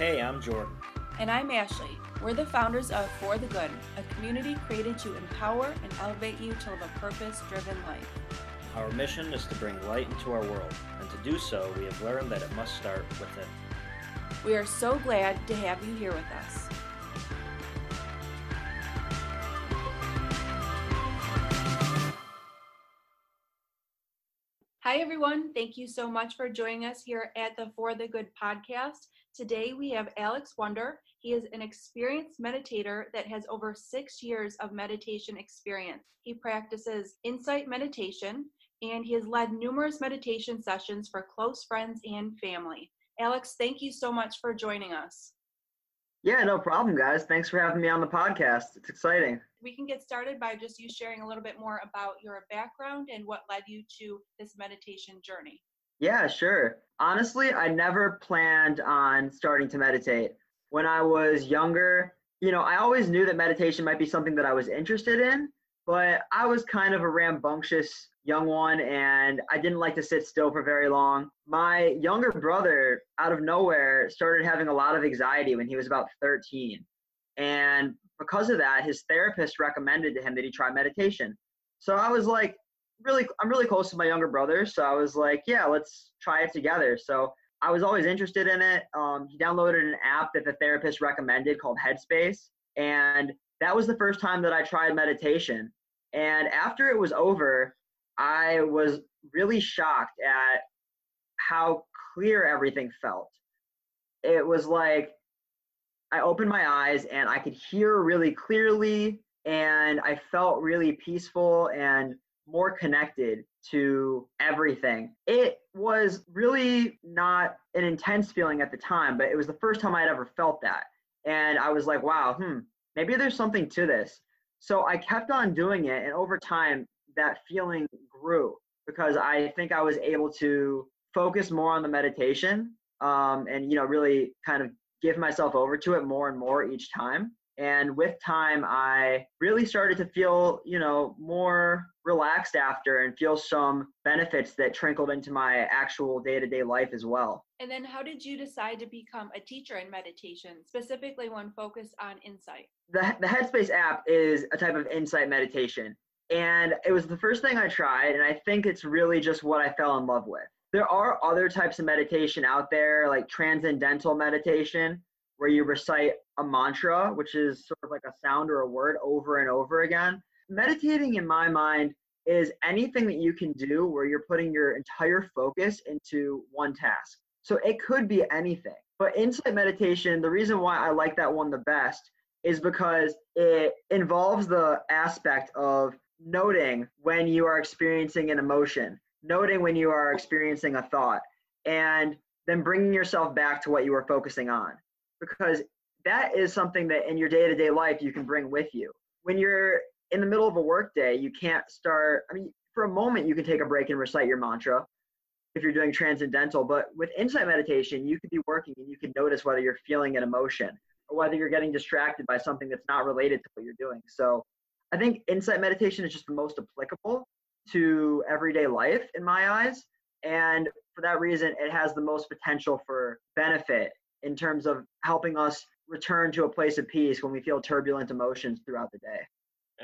Hey, I'm Jordan. And I'm Ashley. We're the founders of For the Good, a community created to empower and elevate you to live a purpose driven life. Our mission is to bring light into our world, and to do so, we have learned that it must start within. We are so glad to have you here with us. Hi, everyone. Thank you so much for joining us here at the For the Good podcast. Today we have Alex Wonder. He is an experienced meditator that has over six years of meditation experience. He practices insight meditation and he has led numerous meditation sessions for close friends and family. Alex, thank you so much for joining us. Yeah, no problem, guys. Thanks for having me on the podcast. It's exciting. We can get started by just you sharing a little bit more about your background and what led you to this meditation journey. Yeah, sure. Honestly, I never planned on starting to meditate. When I was younger, you know, I always knew that meditation might be something that I was interested in, but I was kind of a rambunctious young one and I didn't like to sit still for very long. My younger brother, out of nowhere, started having a lot of anxiety when he was about 13. And because of that, his therapist recommended to him that he try meditation. So I was like, really, I'm really close to my younger brother. So I was like, yeah, let's try it together. So I was always interested in it. Um, he downloaded an app that the therapist recommended called Headspace. And that was the first time that I tried meditation. And after it was over, I was really shocked at how clear everything felt. It was like I opened my eyes and I could hear really clearly, and I felt really peaceful and more connected to everything. It was really not an intense feeling at the time, but it was the first time I'd ever felt that. And I was like, wow, hmm, maybe there's something to this. So I kept on doing it, and over time, that feeling grew because I think I was able to focus more on the meditation um, and you know really kind of give myself over to it more and more each time. And with time, I really started to feel, you know, more relaxed after and feel some benefits that trickled into my actual day to day life as well. And then, how did you decide to become a teacher in meditation, specifically one focused on insight? The, the Headspace app is a type of insight meditation. And it was the first thing I tried, and I think it's really just what I fell in love with. There are other types of meditation out there, like transcendental meditation, where you recite a mantra, which is sort of like a sound or a word over and over again. Meditating, in my mind, is anything that you can do where you're putting your entire focus into one task. So it could be anything. But insight meditation, the reason why I like that one the best is because it involves the aspect of noting when you are experiencing an emotion, noting when you are experiencing a thought, and then bringing yourself back to what you are focusing on. Because that is something that in your day to day life you can bring with you. When you're in the middle of a workday, you can't start, I mean, for a moment, you can take a break and recite your mantra if you're doing transcendental, but with insight meditation, you could be working and you can notice whether you're feeling an emotion or whether you're getting distracted by something that's not related to what you're doing. So I think insight meditation is just the most applicable to everyday life in my eyes. And for that reason, it has the most potential for benefit in terms of helping us return to a place of peace when we feel turbulent emotions throughout the day.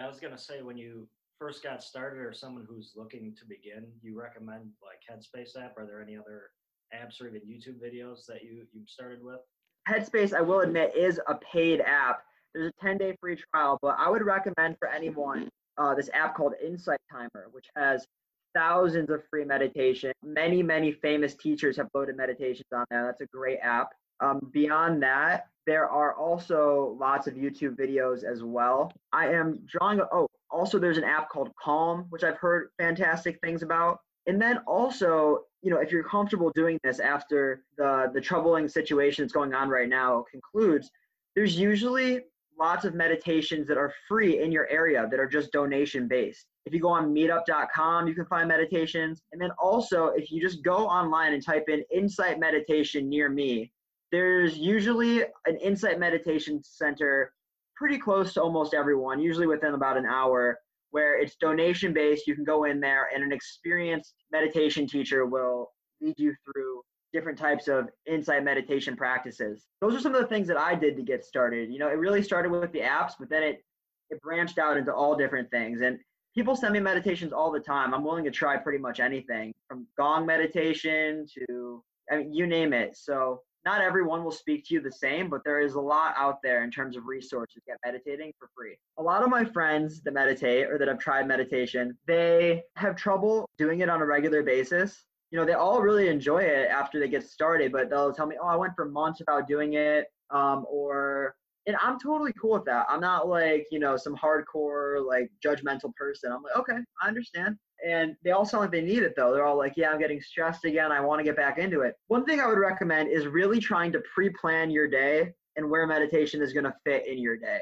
I was going to say, when you first got started or someone who's looking to begin, you recommend like Headspace app? Are there any other apps or even YouTube videos that you, you started with? Headspace, I will admit, is a paid app there's a 10 day free trial, but I would recommend for anyone uh, this app called Insight Timer, which has thousands of free meditation. Many, many famous teachers have loaded meditations on there. That's a great app. Um, beyond that, there are also lots of YouTube videos as well. I am drawing, oh, also there's an app called Calm, which I've heard fantastic things about. And then also, you know, if you're comfortable doing this after the the troubling situation that's going on right now concludes, there's usually lots of meditations that are free in your area that are just donation based. If you go on meetup.com, you can find meditations. And then also, if you just go online and type in insight meditation near me, there's usually an insight meditation center pretty close to almost everyone, usually within about an hour, where it's donation based. You can go in there, and an experienced meditation teacher will lead you through different types of insight meditation practices. Those are some of the things that I did to get started. You know, it really started with the apps, but then it it branched out into all different things. And people send me meditations all the time. I'm willing to try pretty much anything from gong meditation to I mean you name it. So not everyone will speak to you the same, but there is a lot out there in terms of resources get meditating for free. A lot of my friends that meditate or that have tried meditation, they have trouble doing it on a regular basis. You know, they all really enjoy it after they get started, but they'll tell me, oh, I went for months without doing it. Um, or and I'm totally cool with that. I'm not like, you know, some hardcore, like judgmental person. I'm like, okay, I understand. And they all sound like they need it though. They're all like, yeah, I'm getting stressed again. I want to get back into it. One thing I would recommend is really trying to pre plan your day and where meditation is going to fit in your day.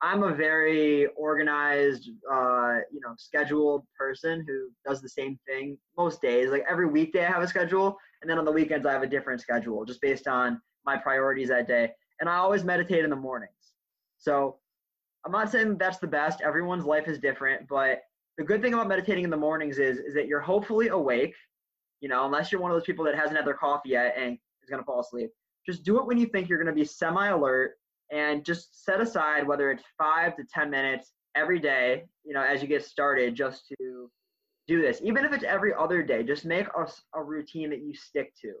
I'm a very organized, uh, you know, scheduled person who does the same thing most days. Like every weekday, I have a schedule, and then on the weekends, I have a different schedule just based on my priorities that day and I always meditate in the mornings. So I'm not saying that's the best. Everyone's life is different, but the good thing about meditating in the mornings is is that you're hopefully awake. You know, unless you're one of those people that hasn't had their coffee yet and is gonna fall asleep. Just do it when you think you're gonna be semi-alert, and just set aside whether it's five to ten minutes every day. You know, as you get started, just to do this. Even if it's every other day, just make a, a routine that you stick to,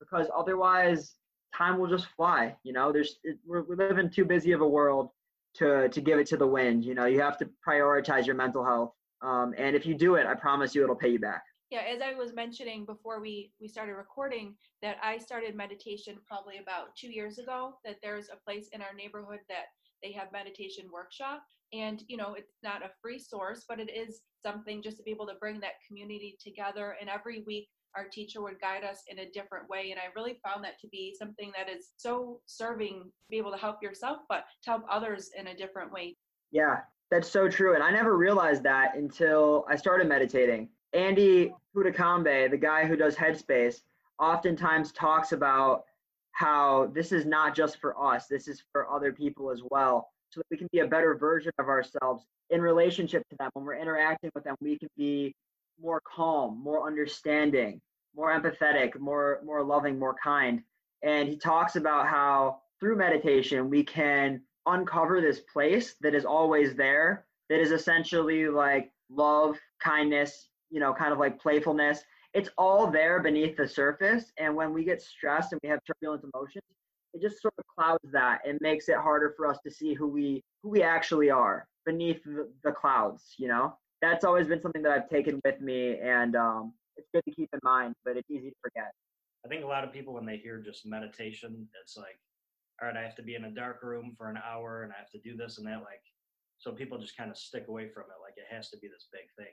because otherwise time will just fly. You know, there's it, we're, we live in too busy of a world to to give it to the wind. You know, you have to prioritize your mental health. Um, and if you do it, I promise you, it'll pay you back. Yeah, as I was mentioning before we we started recording, that I started meditation probably about two years ago. That there's a place in our neighborhood that they have meditation workshop, and you know it's not a free source, but it is something just to be able to bring that community together. And every week our teacher would guide us in a different way. And I really found that to be something that is so serving to be able to help yourself, but to help others in a different way. Yeah, that's so true. And I never realized that until I started meditating. Andy Puddicombe, the guy who does Headspace, oftentimes talks about how this is not just for us, this is for other people as well. So that we can be a better version of ourselves in relationship to them. When we're interacting with them, we can be more calm, more understanding, more empathetic, more more loving, more kind. And he talks about how through meditation we can uncover this place that is always there, that is essentially like love, kindness, you know, kind of like playfulness. It's all there beneath the surface. And when we get stressed and we have turbulent emotions, it just sort of clouds that and makes it harder for us to see who we who we actually are beneath the, clouds, you know? That's always been something that I've taken with me and um it's good to keep in mind, but it's easy to forget. I think a lot of people, when they hear just meditation, it's like, all right, I have to be in a dark room for an hour and I have to do this and that. Like, so people just kind of stick away from it. Like, it has to be this big thing.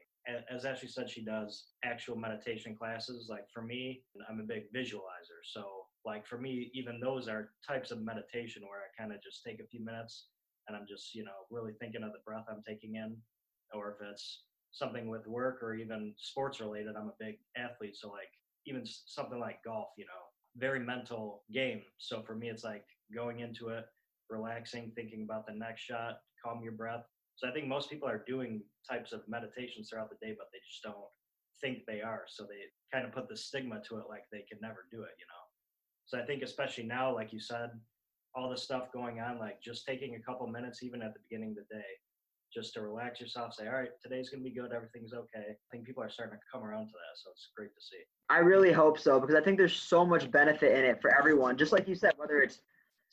As Ashley said, she does actual meditation classes. Like, for me, I'm a big visualizer. So, like, for me, even those are types of meditation where I kind of just take a few minutes and I'm just, you know, really thinking of the breath I'm taking in. Or if it's something with work or even sports related. I'm a big athlete, so like even something like golf, you know, very mental game. So for me, it's like going into it, relaxing, thinking about the next shot, calm your breath. So I think most people are doing types of meditations throughout the day, but they just don't think they are. So they kind of put the stigma to it, like they can never do it, you know. So I think especially now, like you said, all the stuff going on, like just taking a couple minutes, even at the beginning of the day, just to relax yourself, say, all right, today's going to be good, everything's okay. I think people are starting to come around to that, so it's great to see. I really hope so because I think there's so much benefit in it for everyone. Just like you said, whether it's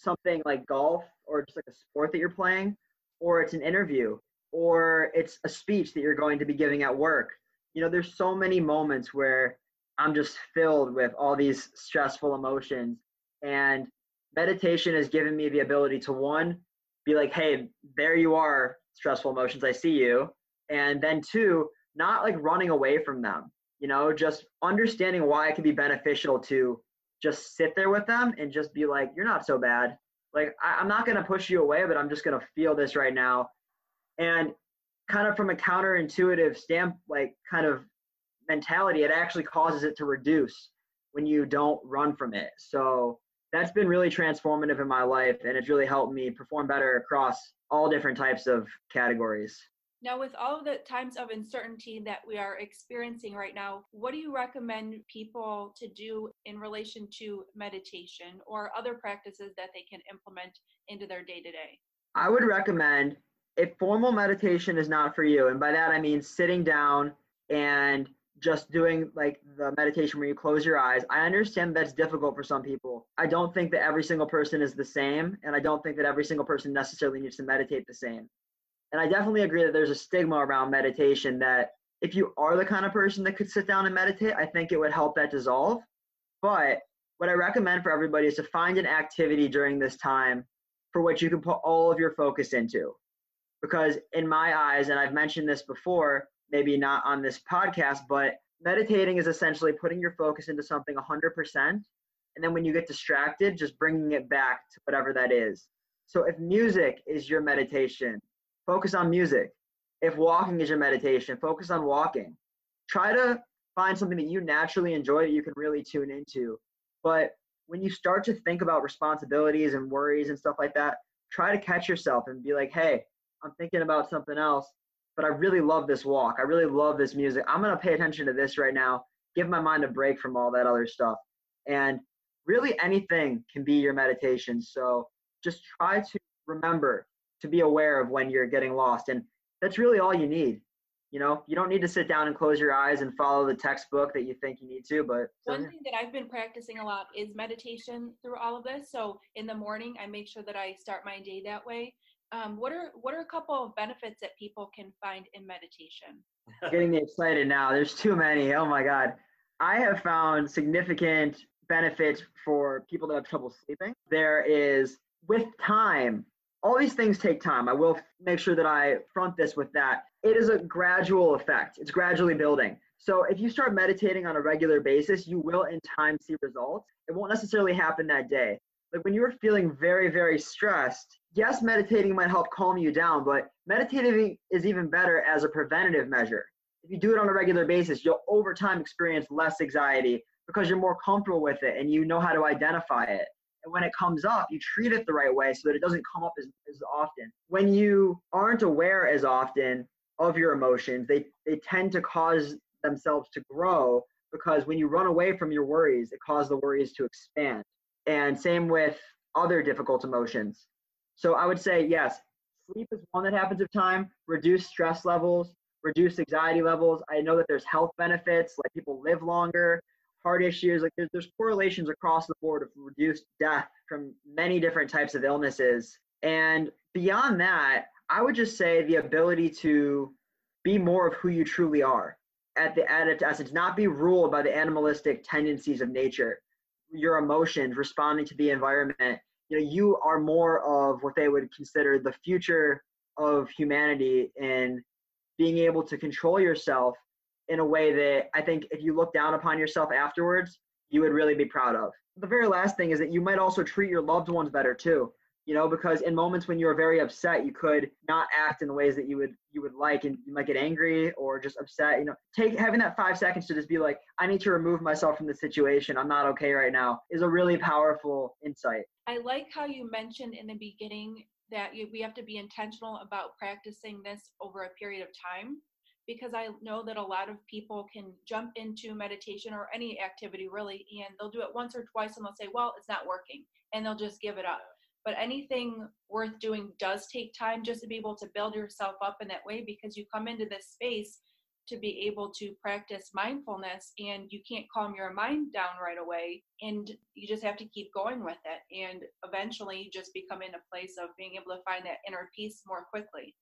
something like golf or just like a sport that you're playing, or it's an interview, or it's a speech that you're going to be giving at work. You know, there's so many moments where I'm just filled with all these stressful emotions. And meditation has given me the ability to one, be like, hey, there you are stressful emotions i see you and then two not like running away from them you know just understanding why it can be beneficial to just sit there with them and just be like you're not so bad. Like I, am not going to push you away but i'm just going to feel this right now. And kind of from a counterintuitive stamp like kind of mentality it actually causes it to reduce when you don't run from it. So that's been really transformative in my life and it's really helped me perform better across all different types of categories Now, with all of the times of uncertainty that we are experiencing right now, what do you recommend people to do in relation to meditation or other practices that they can implement into their day to day? I would recommend if formal meditation is not for you, and by that I mean sitting down and just doing like the meditation where you close your eyes. I understand that's difficult for some people. I don't think that every single person is the same, and I don't think that every single person necessarily needs to meditate the same. And I definitely agree that there's a stigma around meditation that if you are the kind of person that could sit down and meditate, I think it would help that dissolve. But what I recommend for everybody is to find an activity during this time for which you can put all of your focus into. Because in my eyes, and I've mentioned this before, maybe not on this podcast, but meditating is essentially putting your focus into something 100%. And then when you get distracted, just bringing it back to whatever that is. So if music is your meditation, focus on music. If walking is your meditation, focus on walking. Try to find something that you naturally enjoy that you can really tune into. But when you start to think about responsibilities and worries and stuff like that, try to catch yourself and be like, hey, I'm thinking about something else but I really love this walk. I really love this music. I'm going to pay attention to this right now, give my mind a break from all that other stuff. And really anything can be your meditation. So just try to remember to be aware of when you're getting lost. And that's really all you need. You know, you don't need to sit down and close your eyes and follow the textbook that you think you need to. But one thing that I've been practicing a lot is meditation through all of this. So in the morning, I make sure that I start my day that way um, what are what are a couple of benefits that people can find in meditation? Getting me excited now. There's too many. Oh my god. I have found significant benefits for people that have trouble sleeping. There is with time. All these things take time. I will make sure that I front this with that. It is a gradual effect. It's gradually building. So if you start meditating on a regular basis, you will in time see results. It won't necessarily happen that day. Like when you're feeling very, very stressed, yes, meditating might help calm you down, but meditating is even better as a preventative measure. If you do it on a regular basis, you'll over time experience less anxiety because you're more comfortable with it and you know how to identify it. And when it comes up, you treat it the right way so that it doesn't come up as, as often. When you aren't aware as often of your emotions, they, they tend to cause themselves to grow because when you run away from your worries, it causes the worries to expand. And same with other difficult emotions. So I would say yes, sleep is one that happens with time, reduce stress levels, reduce anxiety levels. I know that there's health benefits, like people live longer, heart issues, like there's, there's correlations across the board of reduced death from many different types of illnesses. And beyond that, I would just say the ability to be more of who you truly are at the at its essence, not be ruled by the animalistic tendencies of nature, your emotions, responding to the environment, you know you are more of what they would consider the future of humanity in being able to control yourself in a way that I think if you look down upon yourself afterwards, you would really be proud of. The very last thing is that you might also treat your loved ones better too you know because in moments when you're very upset you could not act in the ways that you would you would like and you might get angry or just upset you know. Take having that five seconds to just be like i need to remove myself from the situation. I'm not okay right now is a really powerful insight. I like how you mentioned in the beginning that you, we have to be intentional about practicing this over a period of time because I know that a lot of people can jump into meditation or any activity really, and they'll do it once or twice and they'll say, Well, it's not working, and they'll just give it up. But anything worth doing does take time just to be able to build yourself up in that way because you come into this space to be able to practice mindfulness and you can't calm your mind down right away and you just have to keep going with it and eventually you just become in a place of being able to find that inner peace more quickly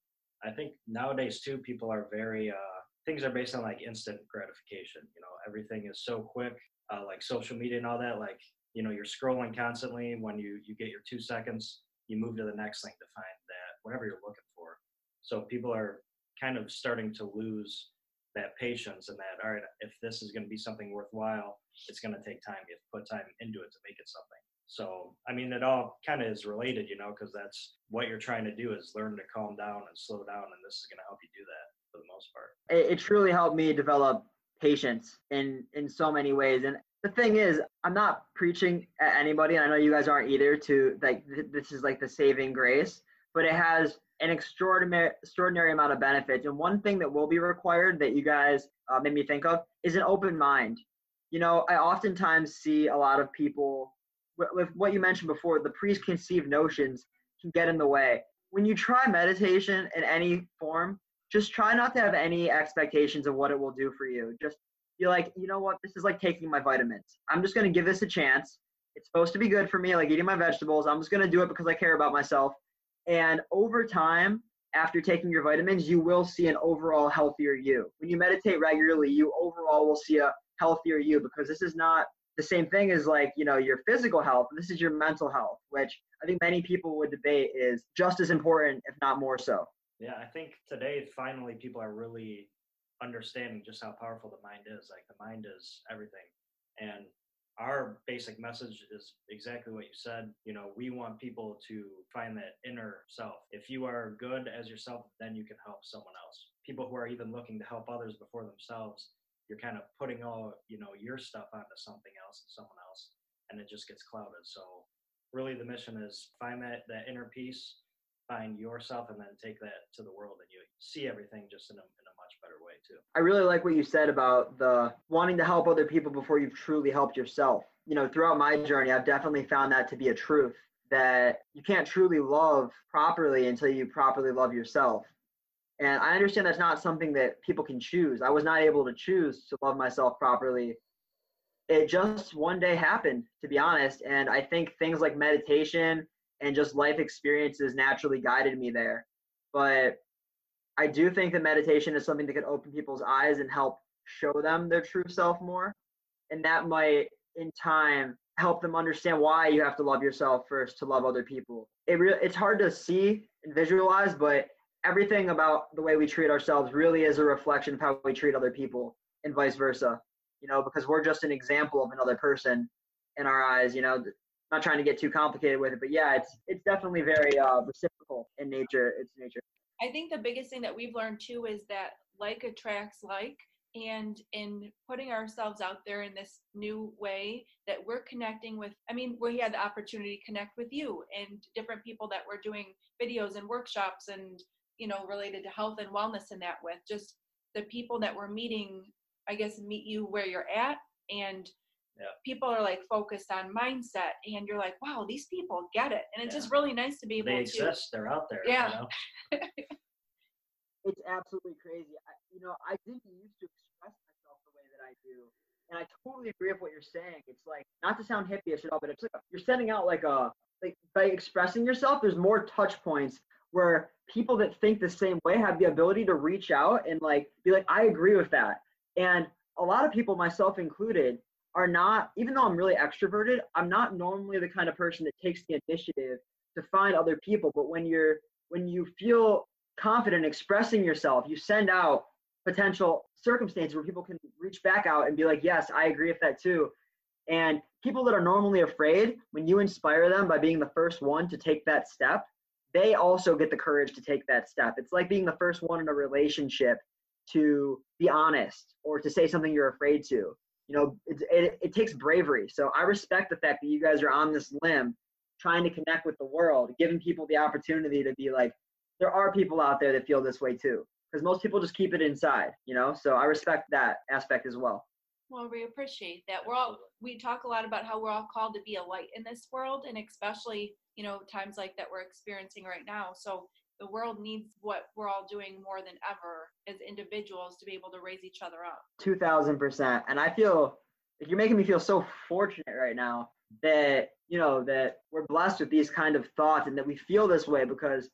i think nowadays too people are very uh things are based on like instant gratification you know everything is so quick uh, like social media and all that like you know you're scrolling constantly when you you get your two seconds you move to the next thing to find that whatever you're looking for. So people are kind of starting to lose that patience and that all right if this is going to be something worthwhile it's going to take time. You have to put time into it to make it something so i mean it all kind of is related you know because that's what you're trying to do is learn to calm down and slow down and this is going to help you do that for the most part it, it truly helped me develop patience in in so many ways and the thing is, I'm not preaching at anybody, and I know you guys aren't either. To like, th- this is like the saving grace, but it has an extraordinary extraordinary amount of benefits. And one thing that will be required that you guys uh, made me think of is an open mind. You know, I oftentimes see a lot of people with, what you mentioned before. The preconceived notions can get in the way. When you try meditation in any form, just try not to have any expectations of what it will do for you. Just you're like, you know what, this is like taking my vitamins. I'm just gonna give this a chance. It's supposed to be good for me, like eating my vegetables. I'm just gonna do it because I care about myself. And over time, after taking your vitamins, you will see an overall healthier you. When you meditate regularly, you overall will see a healthier you because this is not the same thing is like, you know, your physical health. This is your mental health, which I think many people would debate is just as important, if not more so. Yeah, I think today finally people are really understanding just how powerful the mind is. Like the mind is everything. And our basic message is exactly what you said. You know, we want people to find that inner self. If you are good as yourself, then you can help someone else. People who are even looking to help others before themselves, you're kind of putting all, you know, your stuff onto something else and someone else, and it just gets clouded. So really the mission is find that that inner peace, find yourself and then take that to the world and you see everything just in a, in a much better way too. I really like what you said about the wanting to help other people before you've truly helped yourself. You know, throughout my journey, I've definitely found that to be a truth that you can't truly love properly until you properly love yourself. And I understand that's not something that people can choose. I was not able to choose to love myself properly. It just one day happened, to be honest. And I think things like meditation and just life experiences naturally guided me there. But I do think that meditation is something that could open people's eyes and help show them their true self more. And that might, in time, help them understand why you have to love yourself first to love other people. It re- it's hard to see and visualize, but everything about the way we treat ourselves really is a reflection of how we treat other people and vice versa. You know, because we're just an example of another person in our eyes. You know, not trying to get too complicated with it, but yeah, it's it's definitely very uh, reciprocal in nature. It's nature. I think the biggest thing that we've learned too is that like attracts like. And in putting ourselves out there in this new way, that we're connecting with, I mean, we had the opportunity to connect with you and different people that were doing videos and workshops and, you know, related to health and wellness and that with just the people that we're meeting, I guess, meet you where you're at. And Yeah. people are like focused on mindset. And you're like, wow, these people get it. And it's Yeah. just really nice to be able They to. exist, they're out there. Yeah. You know? It's absolutely crazy. I, you know, I didn't used to express myself the way that I do, and I totally agree with what you're saying. It's like not to sound hippie at all, but it's like you're sending out like a like by expressing yourself. There's more touch points where people that think the same way have the ability to reach out and like be like, I agree with that. And a lot of people, myself included, are not. Even though I'm really extroverted, I'm not normally the kind of person that takes the initiative to find other people. But when you're when you feel confident expressing yourself, you send out potential circumstances where people can reach back out and be like, yes, I agree with that too. And people that are normally afraid, when you inspire them by being the first one to take that step, they also get the courage to take that step. It's like being the first one in a relationship to be honest or to say something you're afraid to. You know, it, it, it takes bravery. So I respect the fact that you guys are on this limb trying to connect with the world, giving people the opportunity to be like, there are people out there that feel this way too. Because most people just keep it inside, you know? So I respect that aspect as well. Well, we appreciate that. We're all we talk a lot about how we're all called to be a light in this world, and especially you know times like that we're experiencing right now. So the world needs what we're all doing more than ever as individuals to be able to raise each other up. 2000%. And I feel like you're making me feel so fortunate right now that, you know, that we're blessed with these kind of thoughts and that we feel this way because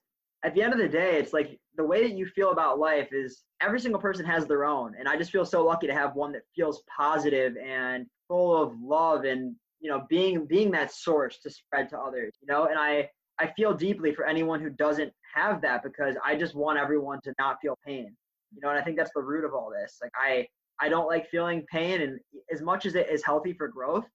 at the end of the day, it's like the way that you feel about life is every single person has their own. And I just feel so lucky to have one that feels positive and full of love and, you know, being being that source to spread to others, you know, and I I feel deeply for anyone who doesn't have that because I just want everyone to not feel pain. You know, and I think that's the root of all this. Like I I don't like feeling pain and as much as it is healthy for growth,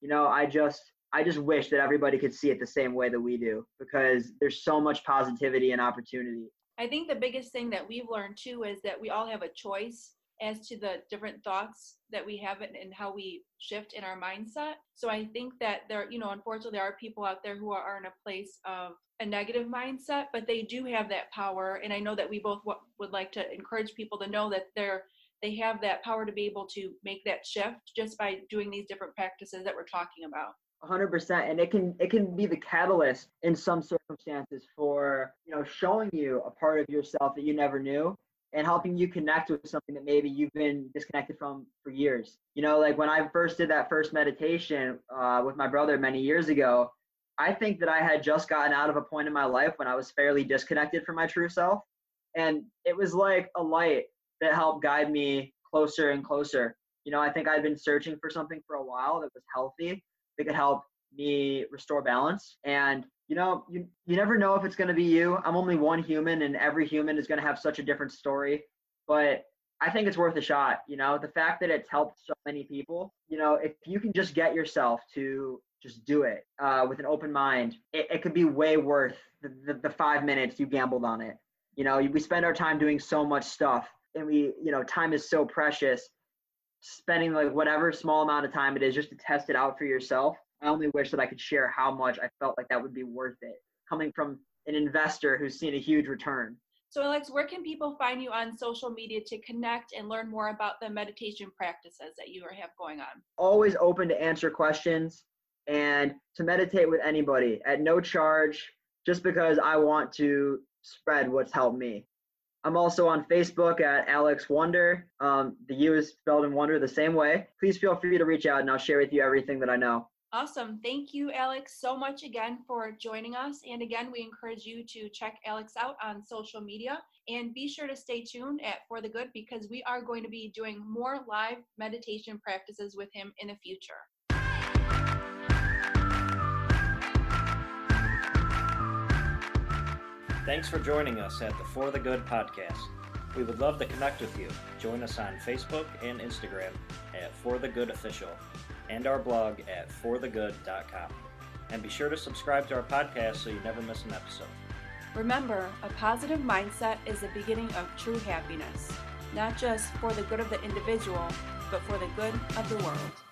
you know, I just I just wish that everybody could see it the same way that we do because there's so much positivity and opportunity. I think the biggest thing that we've learned too is that we all have a choice as to the different thoughts that we have and, and how we shift in our mindset. So I think that there, you know, unfortunately, there are people out there who are in a place of a negative mindset, but they do have that power. And I know that we both w- would like to encourage people to know that they're they have that power to be able to make that shift just by doing these different practices that we're talking about. 100% and it can it can be the catalyst in some circumstances for you know showing you a part of yourself that you never knew and helping you connect with something that maybe you've been disconnected from for years you know like when i first did that first meditation uh, with my brother many years ago i think that i had just gotten out of a point in my life when i was fairly disconnected from my true self and it was like a light that helped guide me closer and closer you know i think i'd been searching for something for a while that was healthy that could help me restore balance. And you know, you you never know if it's going to be you. I'm only one human, and every human is going to have such a different story. But I think it's worth a shot. You know, the fact that it's helped so many people. You know, if you can just get yourself to just do it uh, with an open mind, it, it could be way worth the, the, the five minutes you gambled on it. You know, we spend our time doing so much stuff, and we, you know, time is so precious spending like whatever small amount of time it is just to test it out for yourself. I only wish that I could share how much I felt like that would be worth it coming from an investor who's seen a huge return. So, Alex, where can people find you on social media to connect and learn more about the meditation practices that you have going on? Always open to answer questions and to meditate with anybody at no charge, just because I want to spread what's helped me. I'm also on Facebook at Alex Wonder. Um, the U is spelled in Wonder the same way. Please feel free to reach out and I'll share with you everything that I know. Awesome. Thank you, Alex, so much again for joining us. And again, we encourage you to check Alex out on social media and be sure to stay tuned at For the Good because we are going to be doing more live meditation practices with him in the future. Thanks for joining us at the For the Good podcast. We would love to connect with you. Join us on Facebook and Instagram at For the Good Official and our blog at forthegood.com. And be sure to subscribe to our podcast so you never miss an episode. Remember, a positive mindset is the beginning of true happiness, not just for the good of the individual, but for the good of the world.